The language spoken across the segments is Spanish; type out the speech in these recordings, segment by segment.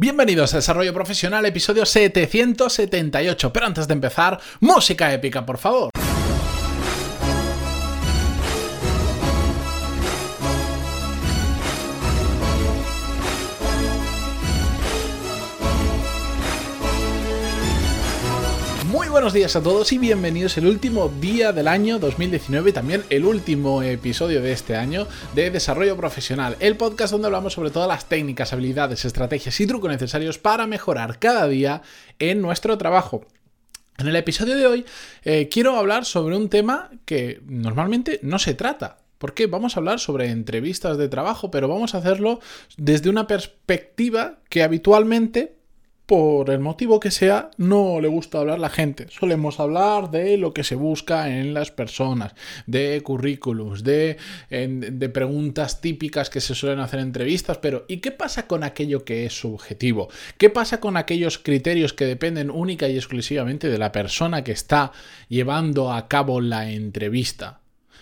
Bienvenidos a Desarrollo Profesional, episodio 778. Pero antes de empezar, música épica, por favor. Buenos días a todos y bienvenidos el último día del año 2019 y también el último episodio de este año de Desarrollo Profesional, el podcast donde hablamos sobre todas las técnicas, habilidades, estrategias y trucos necesarios para mejorar cada día en nuestro trabajo. En el episodio de hoy eh, quiero hablar sobre un tema que normalmente no se trata, porque vamos a hablar sobre entrevistas de trabajo, pero vamos a hacerlo desde una perspectiva que habitualmente por el motivo que sea, no le gusta hablar la gente. Solemos hablar de lo que se busca en las personas, de currículums, de, de, preguntas típicas que se suelen hacer en entrevistas, pero ¿y qué pasa con aquello que es subjetivo? ¿Qué pasa con aquellos criterios que dependen única y exclusivamente de la persona que está llevando a cabo la entrevista?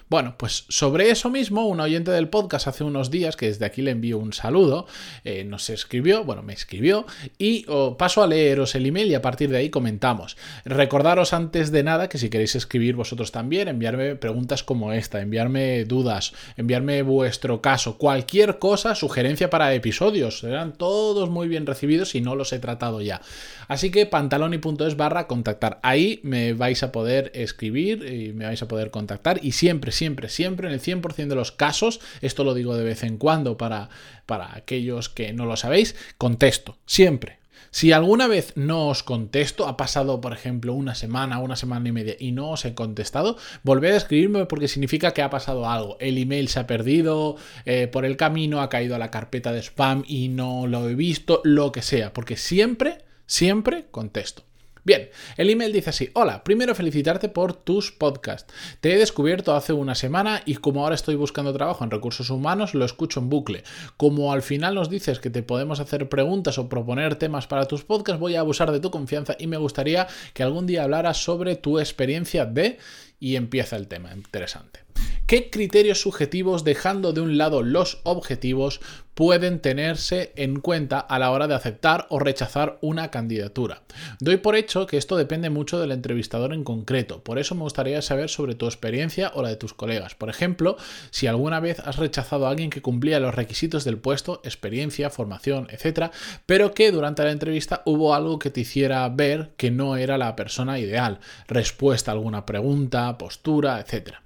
Bueno, pues sobre eso mismo, un oyente del podcast hace unos días, que desde aquí le envío un saludo, eh, nos escribió, bueno, me escribió, y paso a leeros el email y a partir de ahí comentamos. Recordaros antes de nada que si queréis escribir vosotros también, enviarme preguntas como esta, enviarme dudas, enviarme vuestro caso, cualquier cosa, sugerencia para episodios, serán todos muy bien recibidos si no los he tratado ya. Así que pantaloni.es barra contactar. Ahí me vais a poder escribir y me vais a poder contactar y siempre siempre, siempre, en el 100% de los casos, esto lo digo de vez en cuando para, para aquellos que no lo sabéis, contesto, siempre. Si alguna vez no os contesto, ha pasado, por ejemplo, una semana, una semana y media y no os he contestado, volved a escribirme porque significa que ha pasado algo. El email se ha perdido, eh, por el camino ha caído a la carpeta de spam y no lo he visto, lo que sea, porque siempre, siempre contesto. Bien, el email dice así, hola, primero felicitarte por tus podcasts. Te he descubierto hace una semana y como ahora estoy buscando trabajo en recursos humanos, lo escucho en bucle. Como al final nos dices que te podemos hacer preguntas o proponer temas para tus podcasts, voy a abusar de tu confianza y me gustaría que algún día hablaras sobre tu experiencia de... y empieza el tema, interesante. ¿Qué criterios subjetivos, dejando de un lado los objetivos, pueden tenerse en cuenta a la hora de aceptar o rechazar una candidatura? Doy por hecho que esto depende mucho del entrevistador en concreto, por eso me gustaría saber sobre tu experiencia o la de tus colegas. Por ejemplo, si alguna vez has rechazado a alguien que cumplía los requisitos del puesto, experiencia, formación, etc., pero que durante la entrevista hubo algo que te hiciera ver que no era la persona ideal, respuesta a alguna pregunta, postura, etc.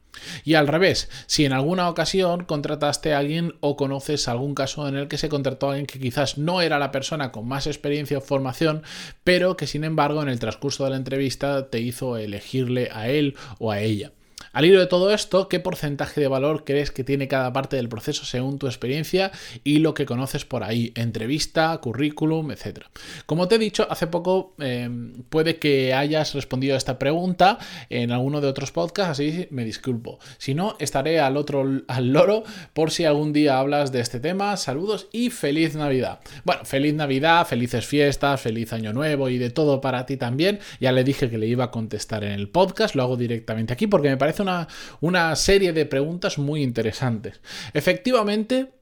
Y al revés, si en alguna ocasión contrataste a alguien o conoces algún caso en el que se contrató a alguien que quizás no era la persona con más experiencia o formación, pero que sin embargo en el transcurso de la entrevista te hizo elegirle a él o a ella. Al hilo de todo esto, ¿qué porcentaje de valor crees que tiene cada parte del proceso según tu experiencia y lo que conoces por ahí? Entrevista, currículum, etc. Como te he dicho, hace poco em, puede que hayas respondido a esta pregunta en alguno de otros podcasts, así me disculpo. Si no, estaré al otro al loro por si algún día hablas de este tema. Saludos y feliz Navidad. Bueno, feliz Navidad, felices fiestas, feliz año nuevo y de todo para ti también. Ya le dije que le iba a contestar en el podcast, lo hago directamente aquí porque me parece una, serie de preguntas muy interesantes. Efectivamente,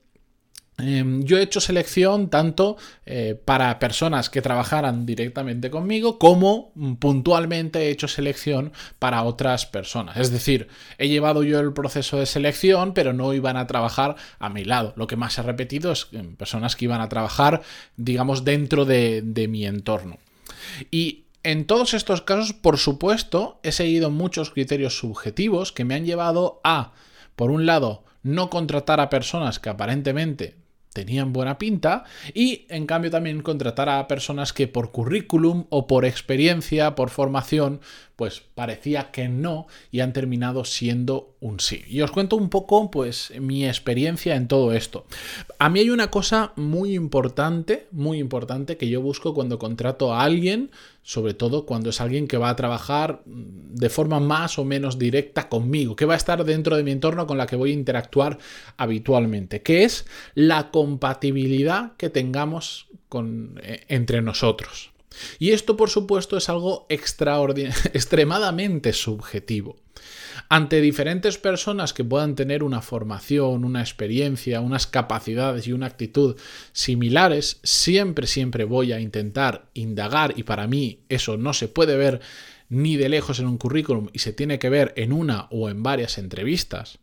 em, yo he hecho selección tanto eh, para personas que trabajaran directamente conmigo como mm, puntualmente he hecho selección para otras personas. Es decir, he llevado yo el proceso de selección, pero no iban a trabajar a mi lado. Lo que más he repetido es em, personas que iban a trabajar, digamos, dentro de, de mi entorno. Y en todos estos casos, por supuesto, he seguido muchos criterios subjetivos que me han llevado a, por un lado, no contratar a personas que aparentemente tenían buena pinta y en cambio también contratar a personas que por currículum o por experiencia, por formación, pues parecía que no y han terminado siendo un sí. Y os cuento un poco pues mi experiencia en todo esto. A mí hay una cosa muy importante, muy importante que yo busco cuando contrato a alguien, sobre todo cuando es alguien que va a trabajar de forma más o menos directa conmigo, que va a estar dentro de mi entorno con la que voy a interactuar habitualmente, que es la compatibilidad que tengamos con, eh, entre nosotros. Y esto, por supuesto, es algo extremadamente subjetivo. Ante diferentes personas que puedan tener una formación, una experiencia, unas capacidades y una actitud similares, siempre, siempre voy a intentar indagar y para mí eso no se puede ver ni de lejos en un currículum y se tiene que ver en una o en varias entrevistas.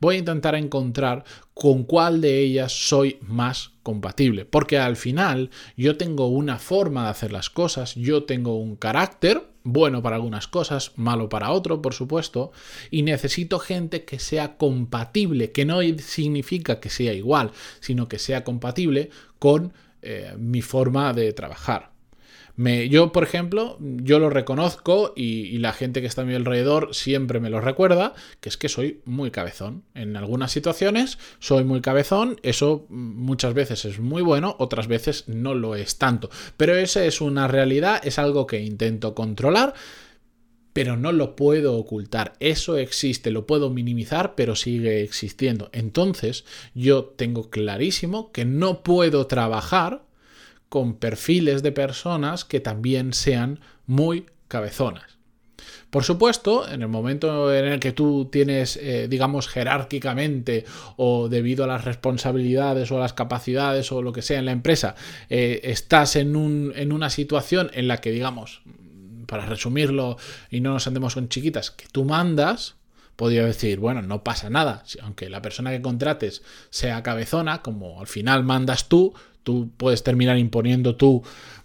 Voy a intentar encontrar con cuál de ellas soy más compatible, porque al final yo tengo una forma de hacer las cosas, yo tengo un carácter, bueno para algunas cosas, malo para otro, por supuesto, y necesito gente que sea compatible, que no significa que sea igual, sino que sea compatible con eh, mi forma de trabajar yo, por ejemplo, yo lo reconozco y, la gente que está a mi alrededor siempre me lo recuerda, que es que soy muy cabezón. En algunas situaciones soy muy cabezón, eso muchas veces es muy bueno, otras veces no lo es tanto. Pero esa es una realidad, es algo que intento controlar pero no lo puedo ocultar. Eso existe, lo puedo minimizar, pero sigue existiendo. Entonces, yo tengo clarísimo que no puedo trabajar con perfiles de personas que también sean muy cabezonas. Por supuesto, en el momento en el que tú tienes, eh, digamos, jerárquicamente o debido a las responsabilidades o a las capacidades o lo que sea en la empresa, eh, estás en, un, en una situación en la que, digamos, para resumirlo y no nos andemos con chiquitas, que tú mandas, podría decir, bueno, no pasa nada, aunque la persona que contrates sea cabezona, como al final mandas tú, Tú puedes terminar imponiendo tu,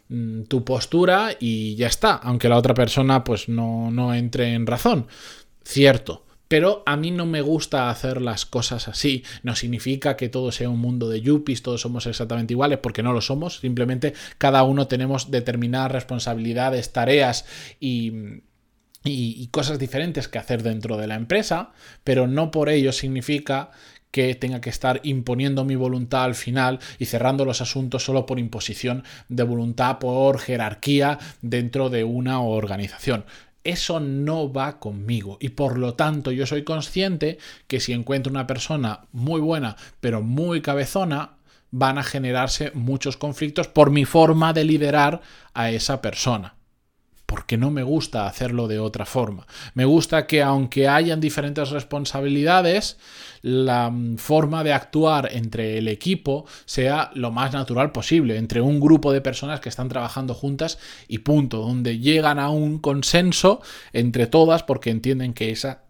mm, tu postura y ya está, aunque la otra persona pues no, no entre en razón. Cierto, pero a mí no me gusta hacer las cosas así. No significa que todo sea un mundo de yuppies, todos somos exactamente iguales, porque no lo somos. Simplemente cada uno tenemos determinadas responsabilidades, tareas y, y, cosas diferentes que hacer dentro de la empresa, pero no por ello significa que tenga que estar imponiendo mi voluntad al final y cerrando los asuntos solo por imposición de voluntad, por jerarquía dentro de una organización. Eso no va conmigo y por lo tanto yo soy consciente que si encuentro una persona muy buena pero muy cabezona, van a generarse muchos conflictos por mi forma de liderar a esa persona porque no me gusta hacerlo de otra forma. Me gusta que aunque hayan diferentes responsabilidades, la mm, forma de actuar entre el equipo sea lo más natural posible, entre un grupo de personas que están trabajando juntas y punto, donde llegan a un consenso entre todas porque entienden que esa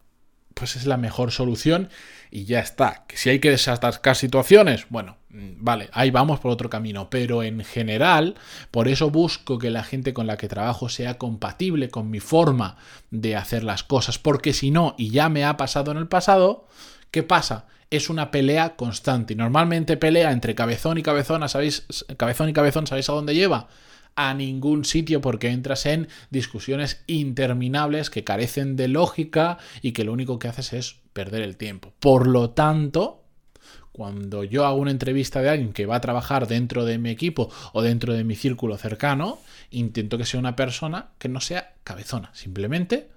pues es la mejor solución y ya está. Que si hay que desatascar situaciones, bueno, mm, vale, ahí vamos por otro camino. Pero en general, por eso busco que la gente con la que trabajo sea compatible con mi forma de hacer las cosas. Porque si no, y ya me ha pasado en el pasado, ¿qué pasa? Es una pelea constante. Y normalmente pelea entre cabezón y cabezón, ¿sabéis? Cabezón y cabezón, ¿sabéis a dónde lleva? A ningún sitio porque entras en discusiones interminables que carecen de lógica y que lo único que haces es perder el tiempo. Por lo tanto, cuando yo hago una entrevista de alguien que va a trabajar dentro de mi equipo o dentro de mi círculo cercano, intento que sea una persona que no sea cabezona, simplemente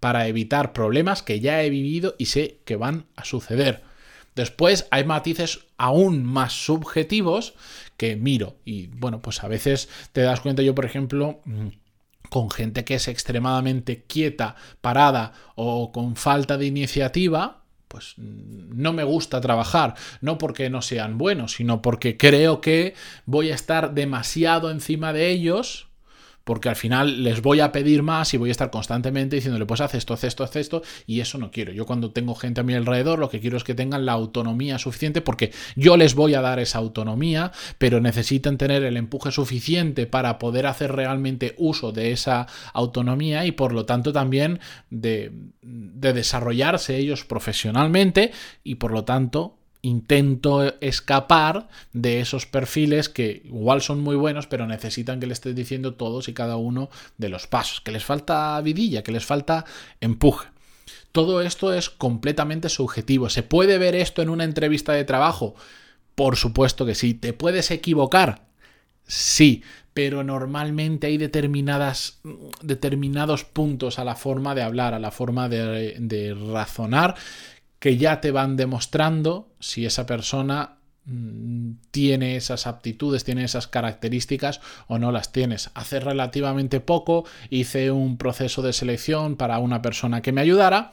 para evitar problemas que ya he vivido y sé que van a suceder. Después hay matices aún más subjetivos que miro. Y bueno, pues a veces te das cuenta yo, por ejemplo, mm, con gente que es extremadamente quieta, parada o con falta de iniciativa, pues mm, no me gusta trabajar, no porque no sean buenos, sino porque creo que voy a estar demasiado encima de ellos porque al final les voy a pedir más y voy a estar constantemente diciéndole, pues haz esto, haz esto, haz esto, y eso no quiero. Yo cuando tengo gente a mi alrededor, lo que quiero es que tengan la autonomía suficiente, porque yo les voy a dar esa autonomía, pero necesitan tener el empuje suficiente para poder hacer realmente uso de esa autonomía y por lo tanto también de, de desarrollarse ellos profesionalmente y por lo tanto intento escapar de esos perfiles que igual son muy buenos, pero necesitan que le estés diciendo todos y cada uno de los pasos, que les falta vidilla, que les falta empuje. Todo esto es completamente subjetivo. ¿Se puede ver esto en una entrevista de trabajo? Por supuesto que sí. ¿Te puedes equivocar? Sí, pero normalmente hay determinadas, determinados puntos a la forma de hablar, a la forma de, de razonar que ya te van demostrando si esa persona mm, tiene esas aptitudes, tiene esas características o no las tienes. Hace relativamente poco hice un proceso de selección para una persona que me ayudara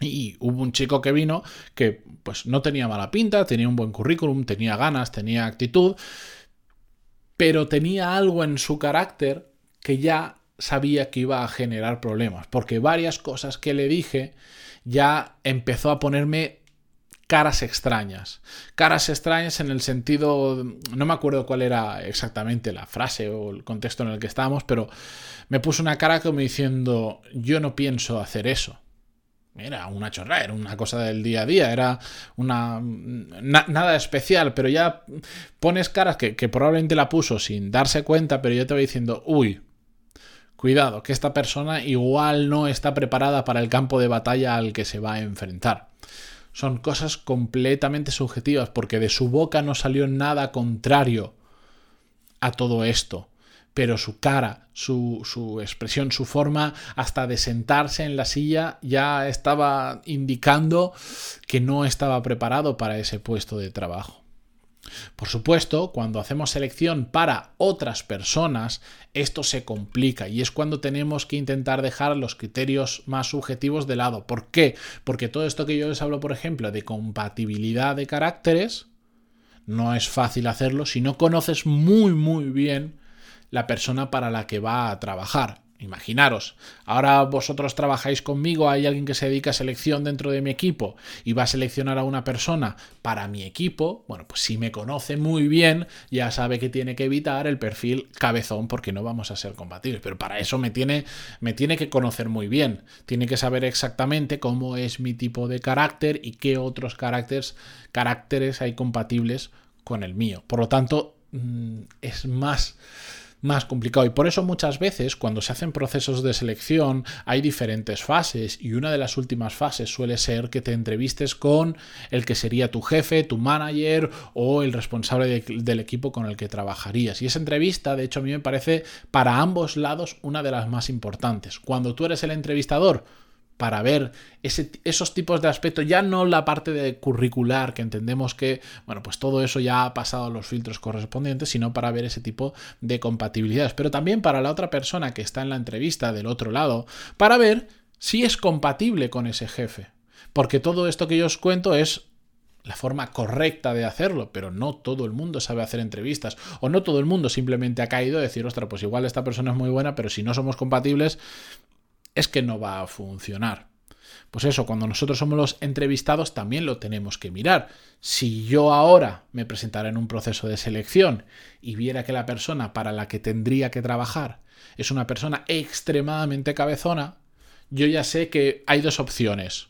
Y hubo un chico que vino que pues no tenía mala pinta, tenía un buen currículum, tenía ganas, tenía actitud, pero tenía algo en su carácter que ya sabía que iba a generar problemas, porque varias cosas que le dije ya empezó a ponerme caras extrañas. Caras extrañas en el sentido, no me acuerdo cuál era exactamente la frase o el contexto en el que estábamos, pero me puso una cara como diciendo, yo no pienso hacer eso. Era una chorra, era una cosa del día a día, era una nada especial, pero ya pones caras que, que probablemente la puso sin darse cuenta, pero yo te voy diciendo, uy, cuidado, que esta persona igual no está preparada para el campo de batalla al que se va a enfrentar. Son cosas completamente subjetivas, porque de su boca no salió nada contrario a todo esto pero su cara, su, su, expresión, su forma hasta de sentarse en la silla ya estaba indicando que no estaba preparado para ese puesto de trabajo. Por supuesto, cuando hacemos selección para otras personas, esto se complica y es cuando tenemos que intentar dejar los criterios más subjetivos de lado. ¿Por qué? Porque todo esto que yo les hablo, por ejemplo, de compatibilidad de caracteres, no es fácil hacerlo si no conoces muy muy bien la persona para la que va a trabajar. Imaginaros, ahora vosotros trabajáis conmigo, hay alguien que se dedica a selección dentro de mi equipo y va a seleccionar a una persona para mi equipo, bueno, pues si me conoce muy bien, ya sabe que tiene que evitar el perfil cabezón porque no vamos a ser compatibles, pero para eso me tiene, me tiene que conocer muy bien, tiene que saber exactamente cómo es mi tipo de carácter y qué otros caracteres, caracteres hay compatibles con el mío. Por lo tanto, mm, es más más complicado. Y por eso muchas veces cuando se hacen procesos de selección hay diferentes fases y una de las últimas fases suele ser que te entrevistes con el que sería tu jefe, tu manager o el responsable del equipo con el que trabajarías. Y esa entrevista, de hecho, a mí me parece para ambos lados una de las más importantes. Cuando tú eres el entrevistador, para ver esos tipos de aspectos, ya no la parte de curricular, que entendemos que, bueno, pues todo eso ya ha pasado los filtros correspondientes, sino para ver ese tipo de compatibilidades, pero también para la otra persona que está en la entrevista del otro lado, para ver si es compatible con ese jefe. Porque todo esto que yo os cuento es la forma correcta de hacerlo, pero no todo el mundo sabe hacer entrevistas, o no todo el mundo simplemente ha caído a decir, ostras, pues igual esta persona es muy buena, pero si no somos compatibles, es que no va a funcionar. Pues eso, cuando nosotros somos los entrevistados también lo tenemos que mirar. Si yo ahora me presentara en un proceso de selección y viera que la persona para la que tendría que trabajar es una persona extremadamente cabezona, yo ya sé que hay dos opciones.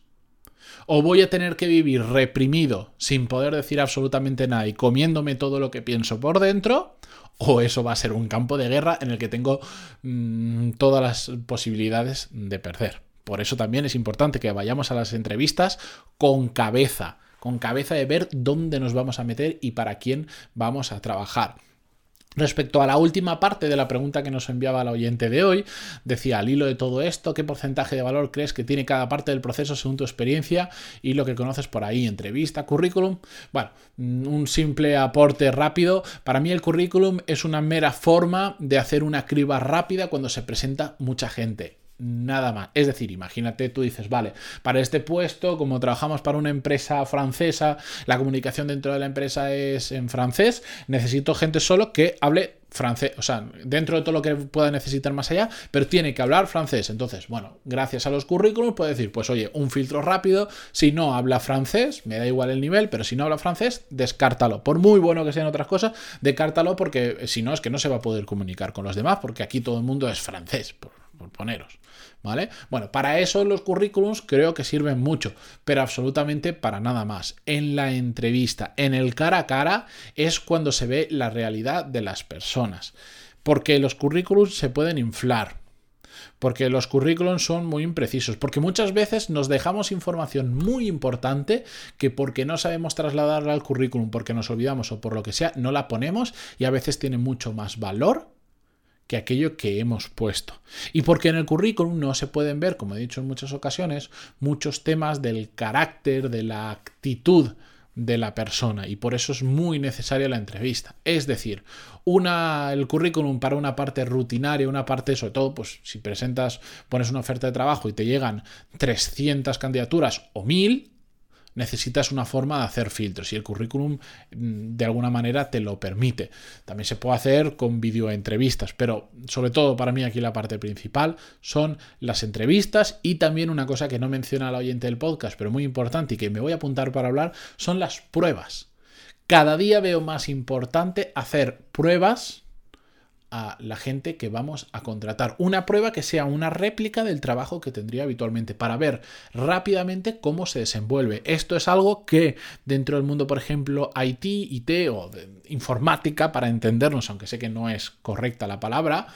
O voy a tener que vivir reprimido, sin poder decir absolutamente nada y comiéndome todo lo que pienso por dentro, o eso va a ser un campo de guerra en el que tengo mm, todas las posibilidades de perder. Por eso también es importante que vayamos a las entrevistas con cabeza, con cabeza de ver dónde nos vamos a meter y para quién vamos a trabajar. Respecto a la última parte de la pregunta que nos enviaba la oyente de hoy, decía, al hilo de todo esto, ¿qué porcentaje de valor crees que tiene cada parte del proceso según tu experiencia y lo que conoces por ahí? Entrevista, currículum. Bueno, un simple aporte rápido. Para mí el currículum es una mera forma de hacer una criba rápida cuando se presenta mucha gente nada más. Es decir, imagínate, tú dices, vale, para este puesto, como trabajamos para una empresa francesa, la comunicación dentro de la empresa es en francés, necesito gente solo que hable francés, o sea, dentro de todo lo que pueda necesitar más allá, pero tiene que hablar francés. Entonces, bueno, gracias a los currículums puedo decir, pues oye, un filtro rápido, si no habla francés, me da igual el nivel, pero si no habla francés, descártalo. Por muy bueno que sean otras cosas, descártalo porque si no es que no se va a poder comunicar con los demás, porque aquí todo el mundo es francés, poneros. ¿Vale? Bueno, para eso los currículums creo que sirven mucho, pero absolutamente para nada más. En la entrevista, en el cara a cara, es cuando se ve la realidad de las personas. Porque los currículums se pueden inflar, porque los currículums son muy imprecisos, porque muchas veces nos dejamos información muy importante que porque no sabemos trasladarla al currículum, porque nos olvidamos o por lo que sea, no la ponemos y a veces tiene mucho más valor que aquello que hemos puesto. Y porque en el currículum no se pueden ver, como he dicho en muchas ocasiones, muchos temas del carácter, de la actitud de la persona y por eso es muy necesaria la entrevista. Es decir, una, el currículum para una parte rutinaria, una parte, sobre todo, pues si presentas, pones una oferta de trabajo y te llegan 300 candidaturas o 1000, necesitas una forma de hacer filtros y el currículum mm, de alguna manera te lo permite. También se puede hacer con videoentrevistas, pero sobre todo para mí aquí la parte principal son las entrevistas y también una cosa que no menciona el oyente del podcast, pero muy importante y que me voy a apuntar para hablar, son las pruebas. Cada día veo más importante hacer pruebas a la gente que vamos a contratar. Una prueba que sea una réplica del trabajo que tendría habitualmente para ver rápidamente cómo se desenvuelve. Esto es algo que dentro del mundo, por ejemplo, IT, IT o de informática, para entendernos, aunque sé que no es correcta la palabra,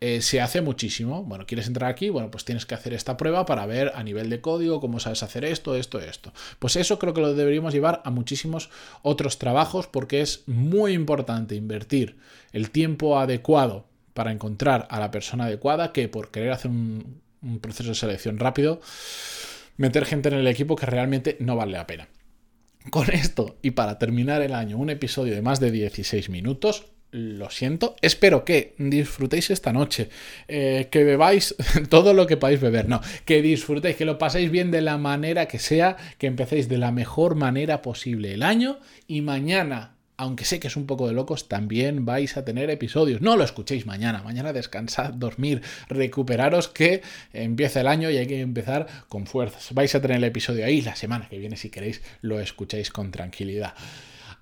eh, se hace muchísimo. Bueno, quieres entrar aquí, bueno, pues tienes que hacer esta prueba para ver a nivel de código cómo sabes hacer esto, esto, esto. Pues eso creo que lo deberíamos llevar a muchísimos otros trabajos porque es muy importante invertir el tiempo adecuado para encontrar a la persona adecuada que por querer hacer un, proceso de selección rápido, meter gente en el equipo que realmente no vale la pena. Con esto y para terminar el año, un episodio de más de 16 minutos. Lo siento, espero que disfrutéis esta noche, eh, que bebáis todo lo que podáis beber, no, que disfrutéis, que lo paséis bien de la manera que sea, que empecéis de la mejor manera posible el año y mañana aunque sé que es un poco de locos, también vais a tener episodios. No lo escuchéis mañana, mañana descansad, dormir, recuperaros que empieza el año y hay que empezar con fuerzas. Vais a tener el episodio ahí la semana que viene si queréis lo escuchéis con tranquilidad.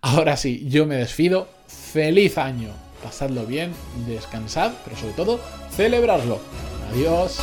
Ahora sí, yo me despido. Feliz año. Pasadlo bien, descansad, pero sobre todo, celebrarlo. Adiós.